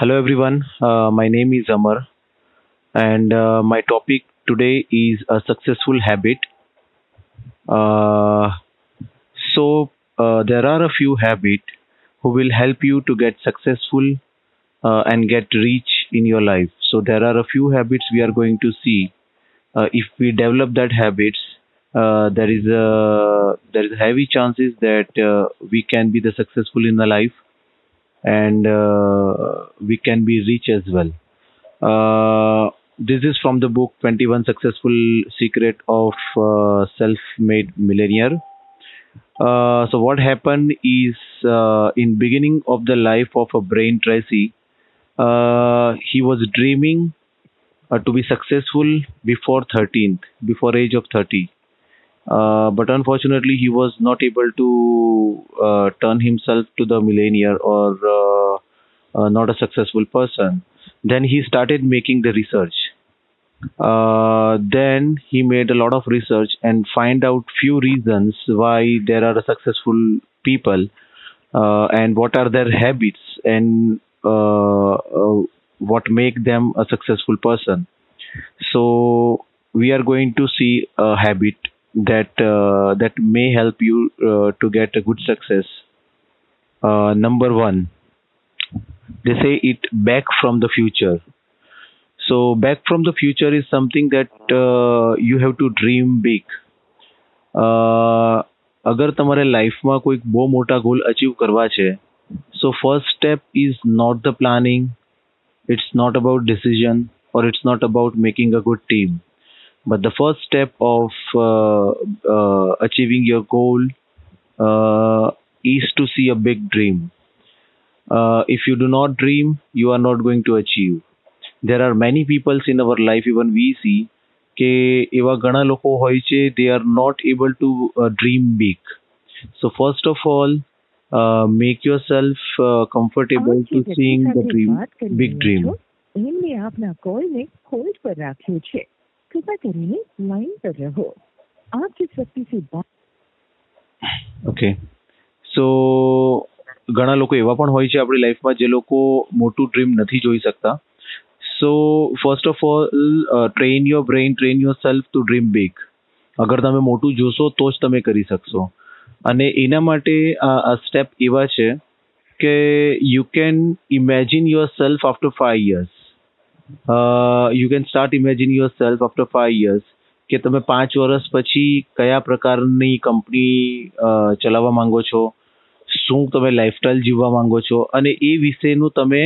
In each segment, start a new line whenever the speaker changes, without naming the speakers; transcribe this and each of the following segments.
Hello everyone, uh, my name is Amar and uh, my topic today is a successful habit. Uh, so uh, there are a few habits who will help you to get successful uh, and get rich in your life. So there are a few habits we are going to see. Uh, if we develop that habits, there is a there is heavy chances that we can be the successful in the life and uh, we can be rich as well. Uh, this is from the book 21 Successful Secret of uh, Self-Made Millionaire. Uh, so what happened is uh, in beginning of the life of a Brian Tracy, uh, he was dreaming to be successful before 13th, before age of 30. Uh, but unfortunately, he was not able to uh, turn himself to the millionaire or uh, uh, not a successful person. Then he started making the research. Uh, then he made a lot of research and find out few reasons why there are successful people uh, and what are their habits and what make them a successful person. So we are going to see a habit that uh, that may help you uh, to get a good success. Uh, number one, they say it back from the future. So back from the future is something that uh, you have to dream big. Uh, અગર તમારે લાઈફમાં કોઈ બહુ મોટા goal achieve કરવા છે so first step is not the planning it's not about decision or it's not about making a good team but the first step of uh, uh, achieving your goal uh, is to see a big dream uh, if you do not dream you are not going to achieve there are many peoples in our life even we see કે એવા ઘણા લોકો હોય છે they are not able to uh, dream big so first of all uh, make yourself uh, comfortable
આપ
to
જે
seeing
વ્યક્તિ
the
સાથે
dream
વાત કરી
big
રહ્યા
dream
છો, એમને આપના કોલને હોલ્ડ પર રાખ્યો છે કૃપા કરીને લાઈન પર રહો આપ जिस व्यक्ति से बात
ઓકે સો ઘણા લોકો એવા પણ હોય છે આપણી લાઈફમાં જે લોકો મોટું ડ્રીમ નથી જોઈ શકતા so first of all train your brain train yourself to dream big અગર તમે મોટું જોશો તો જ તમે કરી શકશો અને એના માટે આ સ્ટેપ એવા છે કે you can imagine yourself after five years you can start imagine yourself after five years કે તમે પાંચ વર્ષ પછી કયા પ્રકારની કંપની ચલાવવા માંગો છો? શું તમે લાઈફસ્ટાઈલ જીવવા માંગો છો? અને એ વિશેનું તમે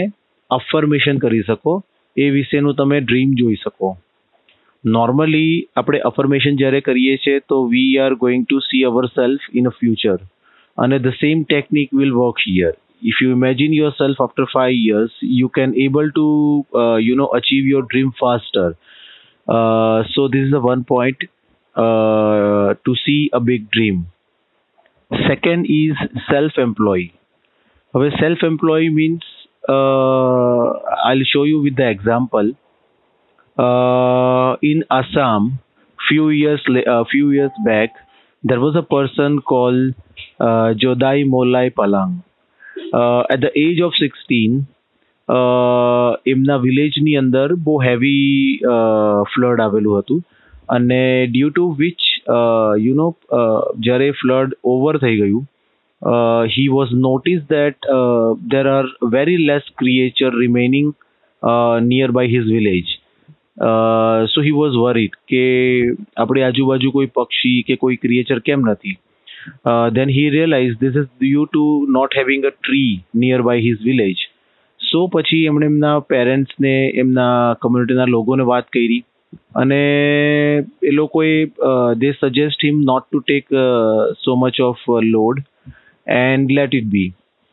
અફર્મેશન કરી શકો. એ વિશેનું તમે ડ્રીમ જોઈ શકો. નોર્મલી આપણે અફર્મેશન જ્યારે કરીએ છીએ તો we are going to see our self in a future અને the same technique will work here if you imagine yourself after five years you can able to uh, you know achieve your dream faster. Uh, so this is the one point uh, to see a big dream. Second is self employee હવે self employee means uh, i'll show you with the example. Uh, in assam few years la- uh, few years back there was a person called uh, Jadav Molai Payeng uh, the age of 16 uh, એમના વિલેજની અંદર બહુ heavy flood આવેલું હતું. અને due to which you know જ્યારે flood over થઈ ગયું he was notice that there are very less creature remaining nearby his village so he was worried કે આપણી આજુબાજુ કોઈ પક્ષી કે કોઈ ક્રિએચર કેમ નથી? Uh, then he realized this is due to not having a tree nearby his village. સો પછી એમણે એમના પેરેન્ટ્સને એમના કમ્યુનિટીના લોકોને વાત કરી અને એ લોકોએ they suggest him not to take so much of load and let it be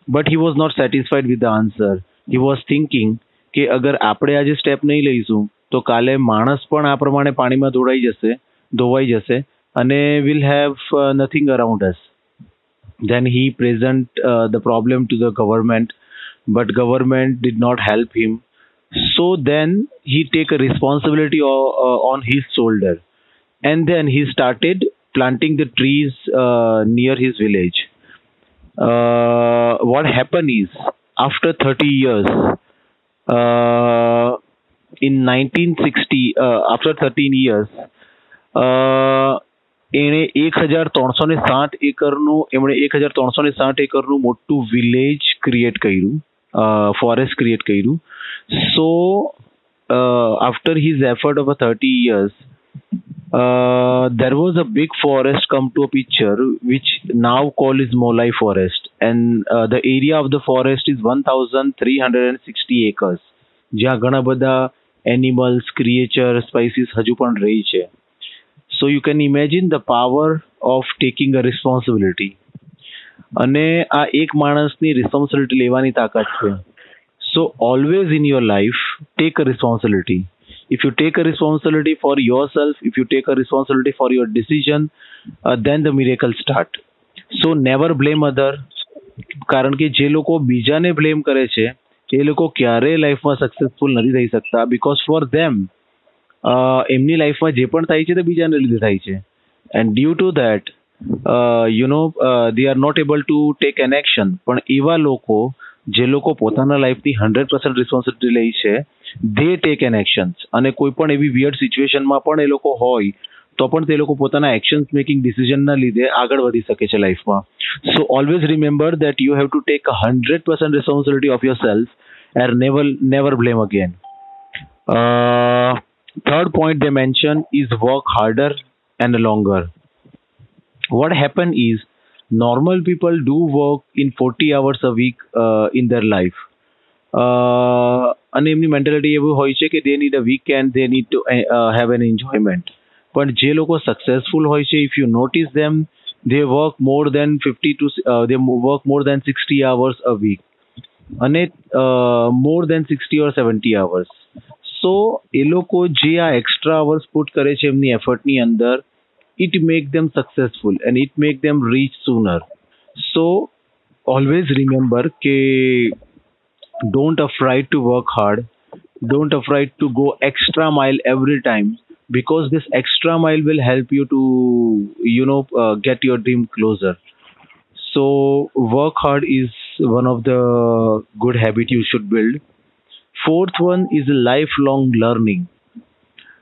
but he was not satisfied with the answer he was thinking કે અગર આપણે આજે સ્ટેપ નહીં લઈશું તો કાલે માણસ પણ આ પ્રમાણે પાણીમાં ધોડાઈ જશે ધોવાઈ જશે And he will have uh, nothing around us. Then he present uh, the problem to the government, but government did not help him. So then he take a responsibility uh, on his shoulder, and then he started planting the trees near his village. What happened is after 30 years, in 1960, after 13 years, એણે એક હજાર ત્રણસો ને સાઠ એકરનું એમણે એક હજાર ત્રણસો ને સાઠ એકરનું મોટું વિલેજ ક્રિએટ કર્યું ફોરેસ્ટ ક્રિએટ કર્યું. So after his effort of thirty years there was a big forest come to a picture which now called is Molai forest. And uh, the area of the forest is 1360 acres. જ્યાં ઘણા બધા animals creature spices હજુ પણ રહી છે. so you can imagine the power of taking a responsibility અને આ એક માણસની રિસ્પોન્સિબિલિટી લેવાની તાકાત છે so always in your life take a responsibility if you take a responsibility for yourself if you take a responsibility for your decision uh, then the miracle start so never blame other કારણ કે જે લોકો બીજાને blame કરે છે એ લોકો ક્યારેય લાઈફમાં સક્સેસફુલ નથી થઈ શકતા બીકોઝ ફોર ધેમ એમની લાઈફમાં જે પણ થાય છે તે બીજાને લીધે થાય છે. And due to that you know they are not able to take an action પણ એવા લોકો, જે લોકો પોતાના લાઈફની હંડ્રેડ પર્સન્ટ રિસ્પોન્સિબિલિટી લે છે દે ટેક એન એક્શન્સ અને કોઈ પણ એવી વિયર્ડ સિચ્યુએશનમાં પણ એ લોકો હોય, તો પણ તે લોકો પોતાના એક્શન્સ મેકિંગ ડિસિઝનના લીધે આગળ વધી શકે છે લાઈફમાં. So always remember that you have to take hundred percent responsibility of yourself uh never never blame again third point they mention is work harder and longer what happen is normal people do work in 40 hours a week uh, in their life uh, અને એમની mentality એવું હોય છે કે they need a weekend they need to have an enjoyment પણ જે લોકો successful હોય છે if you notice them they work more than fifty two they work more than sixty hours a week અને more than sixty or seventy hours સો એ લોકો જે આ એક્સ્ટ્રા અવર્સ પુટ કરે છે એમની એફર્ટની અંદર it make them successful and it make them reach sooner so always remember કે don't afraid to work hard don't afraid to go extra mile every time because this extra mile will help you to you know uh, get your dream closer so work hard is one of the good habit you should build fourth one is lifelong learning.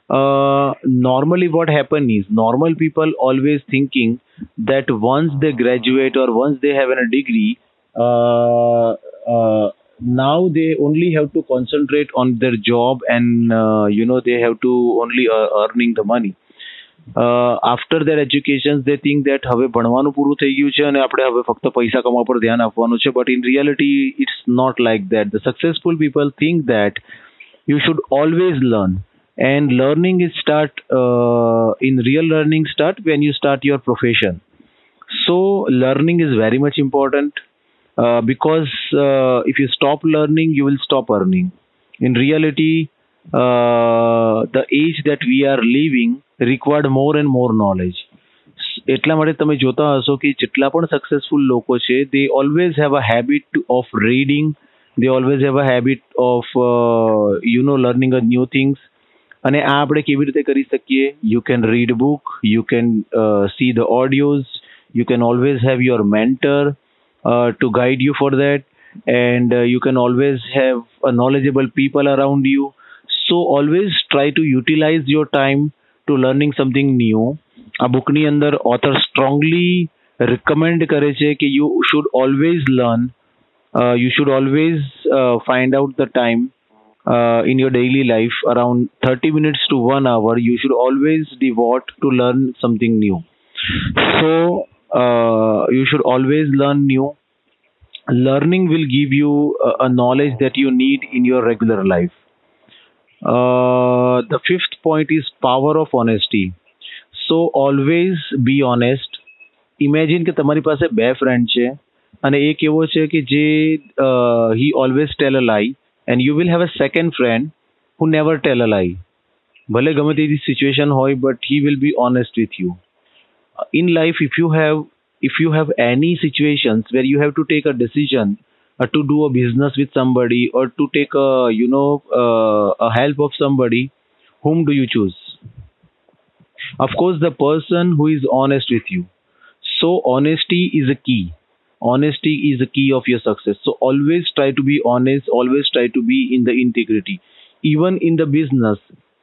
Uh, normally what happen is normal people always thinking that once they graduate or once they have a degree uh, uh, now they only have to concentrate on their job and uh, you know they have to only uh, earning the money uh, after their education they think that હવે ભણવાનું પૂરું થઈ ગયું છે અને આપણે હવે ફક્ત પૈસા કમાવા પર ધ્યાન આપવાનું છે but in reality it's not like that the successful people think that you should always learn and learning is start uh, in real learning start when you start your profession so learning is very much important uh, because uh, if you stop learning you will stop earning in reality uh, the age that we are living required more and more knowledge એટલા માટે તમે જોતા હશો કે જેટલા પણ successful લોકો છે they always have a habit of reading they always have a habit of you know learning a new things અને આ આપણે કેવી રીતે કરી શકીએ you can read book you can see the audios you can always have your mentor uh, to guide you for that and uh, you can always have a knowledgeable people around you so always try to utilize your time to learning something new આ બુકની અંદર author strongly recommend કરે છે કે you should always learn you should always find out the time in your daily life around 30 minutes to 1 hour you should always devote to learn something new so uh, you should always learn new learning will give you a, a knowledge that you need in your regular life uh, the fifth point is power of honesty so always be honest imagine કે તમારી પાસે બે friend છે અને એક એવો છે કે જે he always tell a lie and you will have a second friend who never tell a lie ભલે ગમે તેવી સિચ્યુએશન હોય but he will be honest with you in life if you have if you have any situations where you have to take a decision uh, to do a business with somebody or to take a you know uh, a help of somebody whom do you choose? Of course the person who is honest with you. So honesty is a key. Honesty is the key of your success. So always try to be honest always try to be in the integrity. Even in the business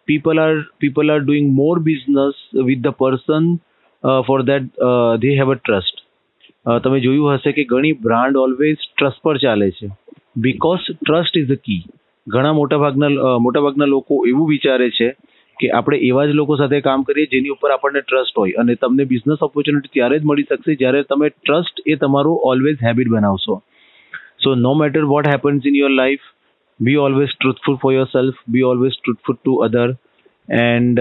people are people are doing more business with the person uh, for that uh, they have a trust તમે જોયું હશે કે ઘણી brand always trust પર ચાલે છે. Because trust is the key ઘણા મોટાભાગના મોટાભાગના લોકો એવું વિચારે છે કે આપણે એવા જ લોકો સાથે કામ કરીએ જેની ઉપર આપણને ટ્રસ્ટ હોય અને તમને બિઝનેસ ઓપોર્ચ્યુનિટી ત્યારે જ મળી શકશે જ્યારે તમે ટ્રસ્ટ એ તમારું ઓલવેઝ હેબિટ બનાવશો. So no matter what happens in your life be always truthful for yourself be always truthful to other and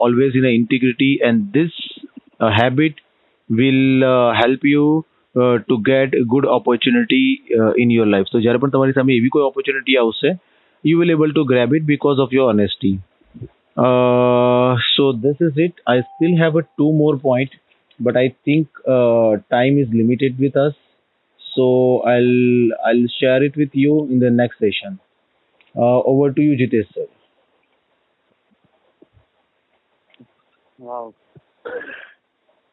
always in a integrity and this habit will uh, help you uh, to get a good opportunity uh, in your life so જ્યારે પણ તમારી સામે એવી કોઈ opportunity આવશે you will able to grab it because of your honesty uh, so this is it i still have a two more point but i think uh, time is limited with us so i'll i'll share it with you in the next session uh, over to you jitesh sir
Wow.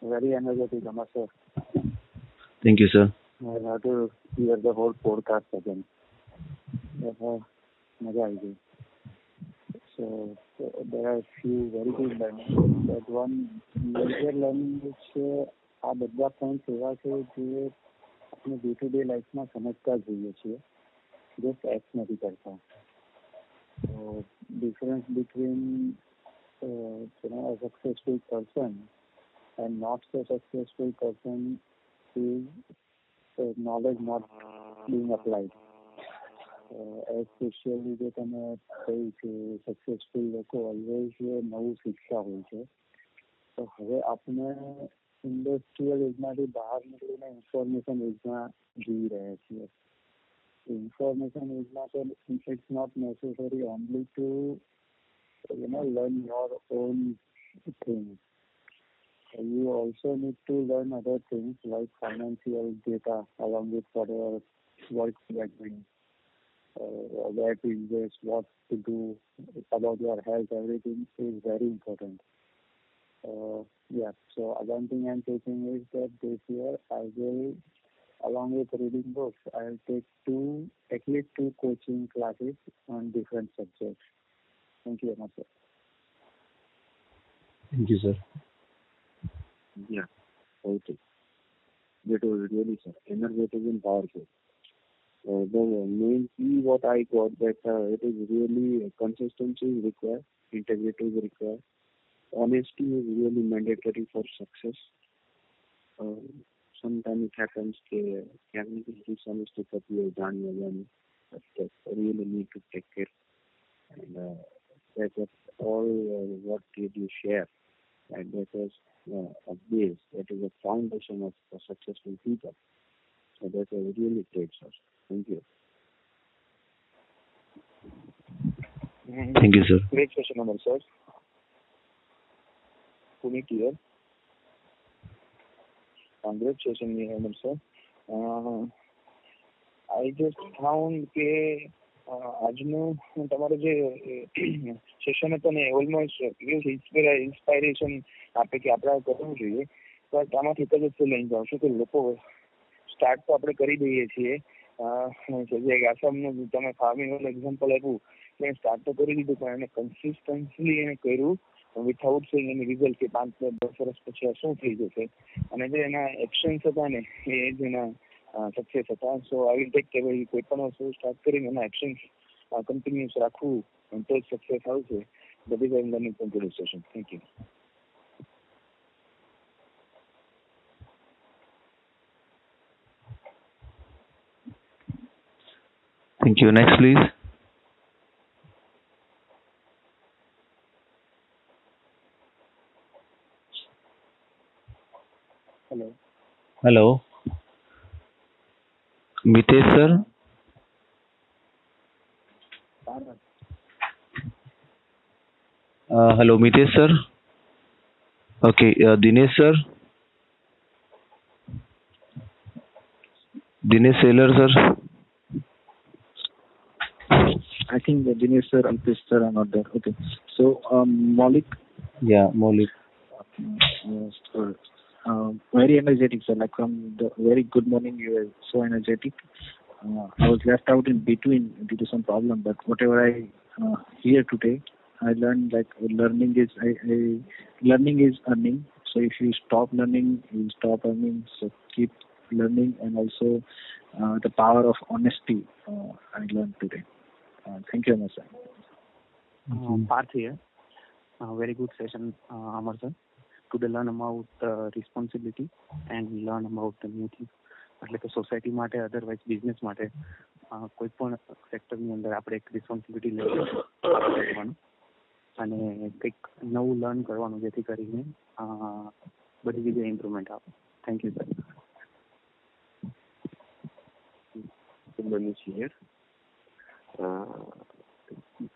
Very energetic, Amma sir.
thank you sir
I have to hear the whole podcast again. Uh, મજા આવી ગઈ So, so there are few very good learning but one major learning which uh, આ બધા point એવા છે જે આપણે day to day લાઈફમાં સમજતા જ હોઈએ છીએ જસ્ટ એક્ટ નથી કરતા તો difference between you know, a successful person and not so successful person is uh, knowledge not being applied. Uh, especially જે તમે કહ્યું કે સક્સેસફુલ લોકો ઓલવેઝ નવું શીખતા હોય છે તો હવે આપણે ઇન્ડસ્ટ્રીયલ એજમાંથી બહાર નીકળીને ઇન્ફોર્મેશન એજમાં જીવી રહ્યા છીએ ઇન્ફોર્મેશન એજમાં તો it's not necessary only two you know learn your own things you also need to learn other things like financial data along with whatever work you are doing. Uh, where to invest what to do about your health everything is very important. Uh, yeah so one thing i'm taking is that this year i will along with reading books i'll take two at least two coaching classes on different subjects. Thank you very much, sir.
thank you sir
Yeah, okay. That was really sir, energetic and powerful. Uh, the main key what I got that uh, it is really uh, consistency is required, integrity is required, honesty is really mandatory for success. Uh, sometimes it happens that can be dishonesty that you have done again, but that really need to take care. And uh, that was all uh, what did you share and that was uh, a base, that is a foundation of for successful people. So that's a really great source. Thank you.
thank you sir
Great question number sir. Puneet here. Congratulations, Nihal sir. Uh, I just found કે uh, આજનું તમારું જે session હતું ને almost inspiration આપે કે આપણે કરવું જોઈએ. બટ આમાંથી એક જ વસ્તુ લઈને જાઉં છું કે લોકો સ્ટાર્ટ તો આપણે કરી દઈએ છીએ. જે આસામનું તમે ફાર્મિંગ વાળું એક્ઝામ્પલ આપ્યું, કે સ્ટાર્ટ તો કરી દીધું, પણ એને કન્સિસ્ટન્સલી એને કર્યું વિથઆઉટ સેઇંગ એની રિઝલ્ટ કે પાંચ દસ વર્ષ પછી શું થઈ જશે. અને જે એના એક્શન્સ હતા ને, એ જ એના સક્સેસ હતા સો આઈ વિલ ટેક કે ભાઈ કોઈ પણ વસ્તુ સ્ટાર્ટ કરીને એના એક્શન્સ કન્ટિન્યુઅસ રાખવું તો જ સક્સેસ આવશે that is why I'm learning from today's session. Thank you.
thank you next please
Hello.
hello mitesh sir? Uh, hello mitesh sir? Okay uh, dinesh sir? Dinesh sailor sir?
I think the Dinesh sir and sir are not there. Okay. So, um, Maulik,
yeah maulik.
Yes, uh, uh, very energetic, sir. Like from the very good morning, you were so energetic. Uh, I was left out in between due to some problem, but whatever I uh, hear today, I learned like learning is I, I learning is earning. So if you stop learning, you stop earning. So keep learning, and also uh, the power of honesty. Uh, I learned today. Uh, thank you, Amar sir.
Parth here. Uh, very good session, uh, Amar sir Today learn about uh, responsibility and learn about the new things. એટલે કે society માટે otherwise business માટે અ, કોઈ પણ સેક્ટરની અંદર આપણે એક responsibility લેવાનું અને કંઈક નવું લર્ન કરવાનું જેથી કરીને અ, બધી જગ્યાએ ઇમ્પ્રુવમેન્ટ આવે thank you sir
Manish here. Uh,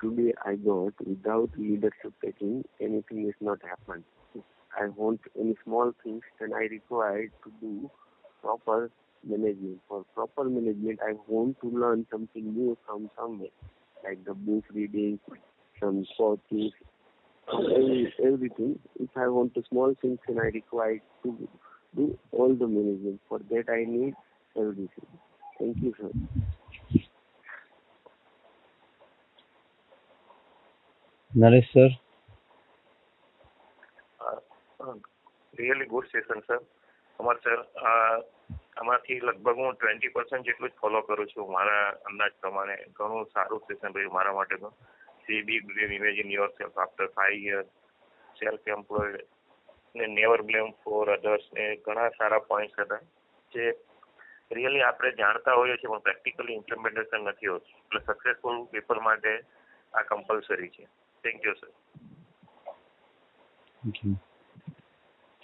today I got without leadership taking anything is not happened. I want any small things then I require to do proper management. For proper management I want to learn something new from somewhere. Like the book reading, some coaching, every, everything. If I want to small things then I require to do all the management. For that I need everything. Thank you sir.
Naresh sir.
Really good session sir Amar sir આમાંથી લગભગ હું twenty percent જેટલું જ follow કરું છું મારા અંદાજ પ્રમાણે. ઘણું સારું સેશન રહ્યું મારા માટે તો. See be blame imagine yourself after five years self employed ને નેવર બ્લેમ ફોર અધર્સ ને ઘણા સારા પોઈન્ટ્સ હતા. જે રિયલી આપણે જાણતા હોઈએ છીએ, પણ પ્રેક્ટિકલી ઇમ્પ્લિમેન્ટેશન નથી હોતું. એટલે સક્સેસફુલ પીપલ માટે આ કમ્પલસરી છે.
Thank you sir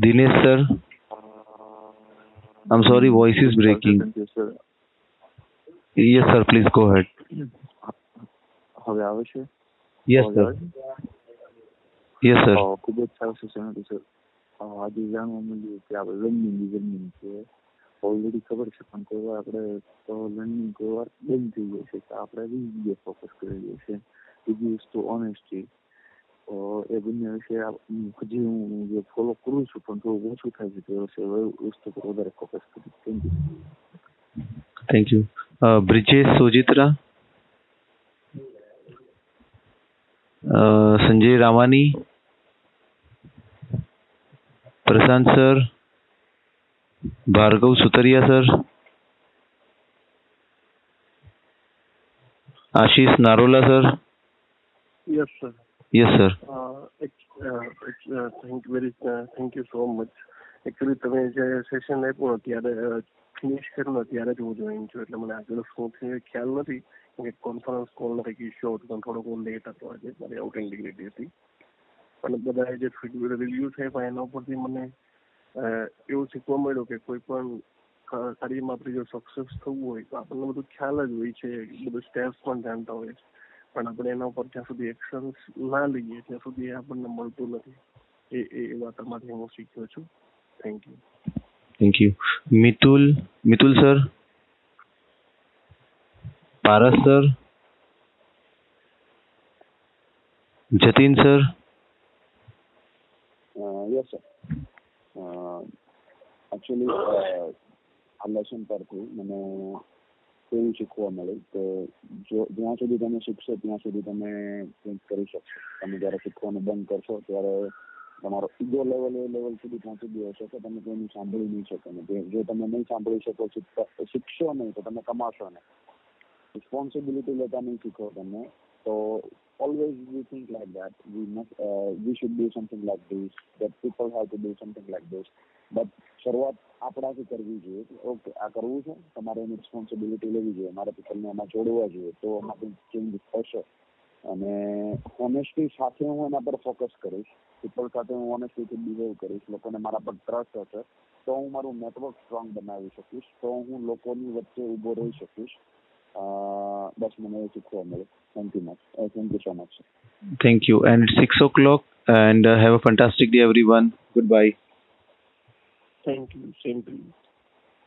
Dinesh sir. I'm sorry, voice is breaking.
Thank you, sir.
Yes sir, please go ahead.
હવે આવે છે
Yes sir. Yes sir.
અ, ખૂબ જ સારું સેશન હતું સર અ, આજે જાણવા મળ્યું કે આપણે લર્નિંગ લર્નિંગ છે ઓલરેડી ખબર છે પણ કોઈ વાર આપણે લર્નિંગ કોઈ વાર બંધ થઈ જાય છે તો આપણે બીજી જગ્યાએ ફોકસ કરી દઈએ છીએ બીજી વસ્તુ honesty é bună cu un de folo crusul pentru o voce ca zi pe se vă uste cu dar cu ca să thank you
thank you uh, brijesh sojitra uh, Sanjay Ramani Prashant sir Bhargav Sutariya sir Ashish Narola sir
yes sir Uh, ex- thank uh, thank you so much. Actually તમે જે session આપ્યું ત્યારે finish કર્યું ત્યારે જ હું join છું. એટલે મને આગળ શું થયું ખ્યાલ નથી. કે કોન્ફરન્સ કોલનો કંઈક ઇસ્યુ હતો પણ થોડોક લેટ હતો આજે. મારી આઉટિંગ ડિગ્રી હતી. પણ બધા જે ફીડબેક રિવ્યુ છે પણ એના ઉપરથી મને એવું શીખવા મળ્યું કે કોઈ પણ કાર્યમાં આપણે જો સક્સેસ થવું હોય તો આપણને બધું ખ્યાલ જ હોય છે. બધું સ્ટેપ્સ પણ જાણતા હોય છે. પણ આપણે એના ઉપર જ્યાં સુધી એક્શન ના લઈએ ત્યાં સુધી આપણને મળતું નથી એ એ વાત અમારી હું શીખ્યો છું thank you
thank you Mitul Mitul sir Paras sir Jatin sir
yes sir actually આ લેસન પરથી મને એવું શીખવા મળે તો જો જ્યાં સુધી તમે શીખશો ત્યાં સુધી તમે કંઈક કરી શકશો તમે જ્યારે શીખવાનું બંધ કરશો ત્યારે તમારો ઈગો લેવલ એ લેવલ સુધી પહોંચી ગયો હશે કે તમે કોઈનું સાંભળી નહીં શકો ને જે- તમે નહીં સાંભળી શકો શીખશો નહીં તો તમે કમાશો નહીં રિસ્પોન્સિબિલિટી લેતા નહીં શીખો તમે તો we think like that. We must uh, we should do something like this. That people have to do something like this. But શરૂઆત આપણાથી કરવી જોઈએ. ઓકે આ કરવું છે. તમારે એની રિસ્પોન્સિબિલિટી લેવી જોઈએ. મારા પીપલને એમાં જોડવા જોઈએ. તો એમાં ચેન્જ થશે. અને હોનેસ્ટી સાથે હું એના પર ફોકસ કરીશ. પીપલ સાથે હું ઓનેસ્ટીથી બિહેવ કરીશ. લોકોને મારા પર ટ્રસ્ટ હશે. તો હું મારું નેટવર્ક સ્ટ્રોંગ બનાવી શકીશ. તો હું લોકોની વચ્ચે ઊભો રહી શકીશ. Uh, that's my message to Komal. Thank you much. thank you so much.
Thank you. And it's six o'clock. And uh, have a fantastic day, everyone. Goodbye.
Thank you. Same to you.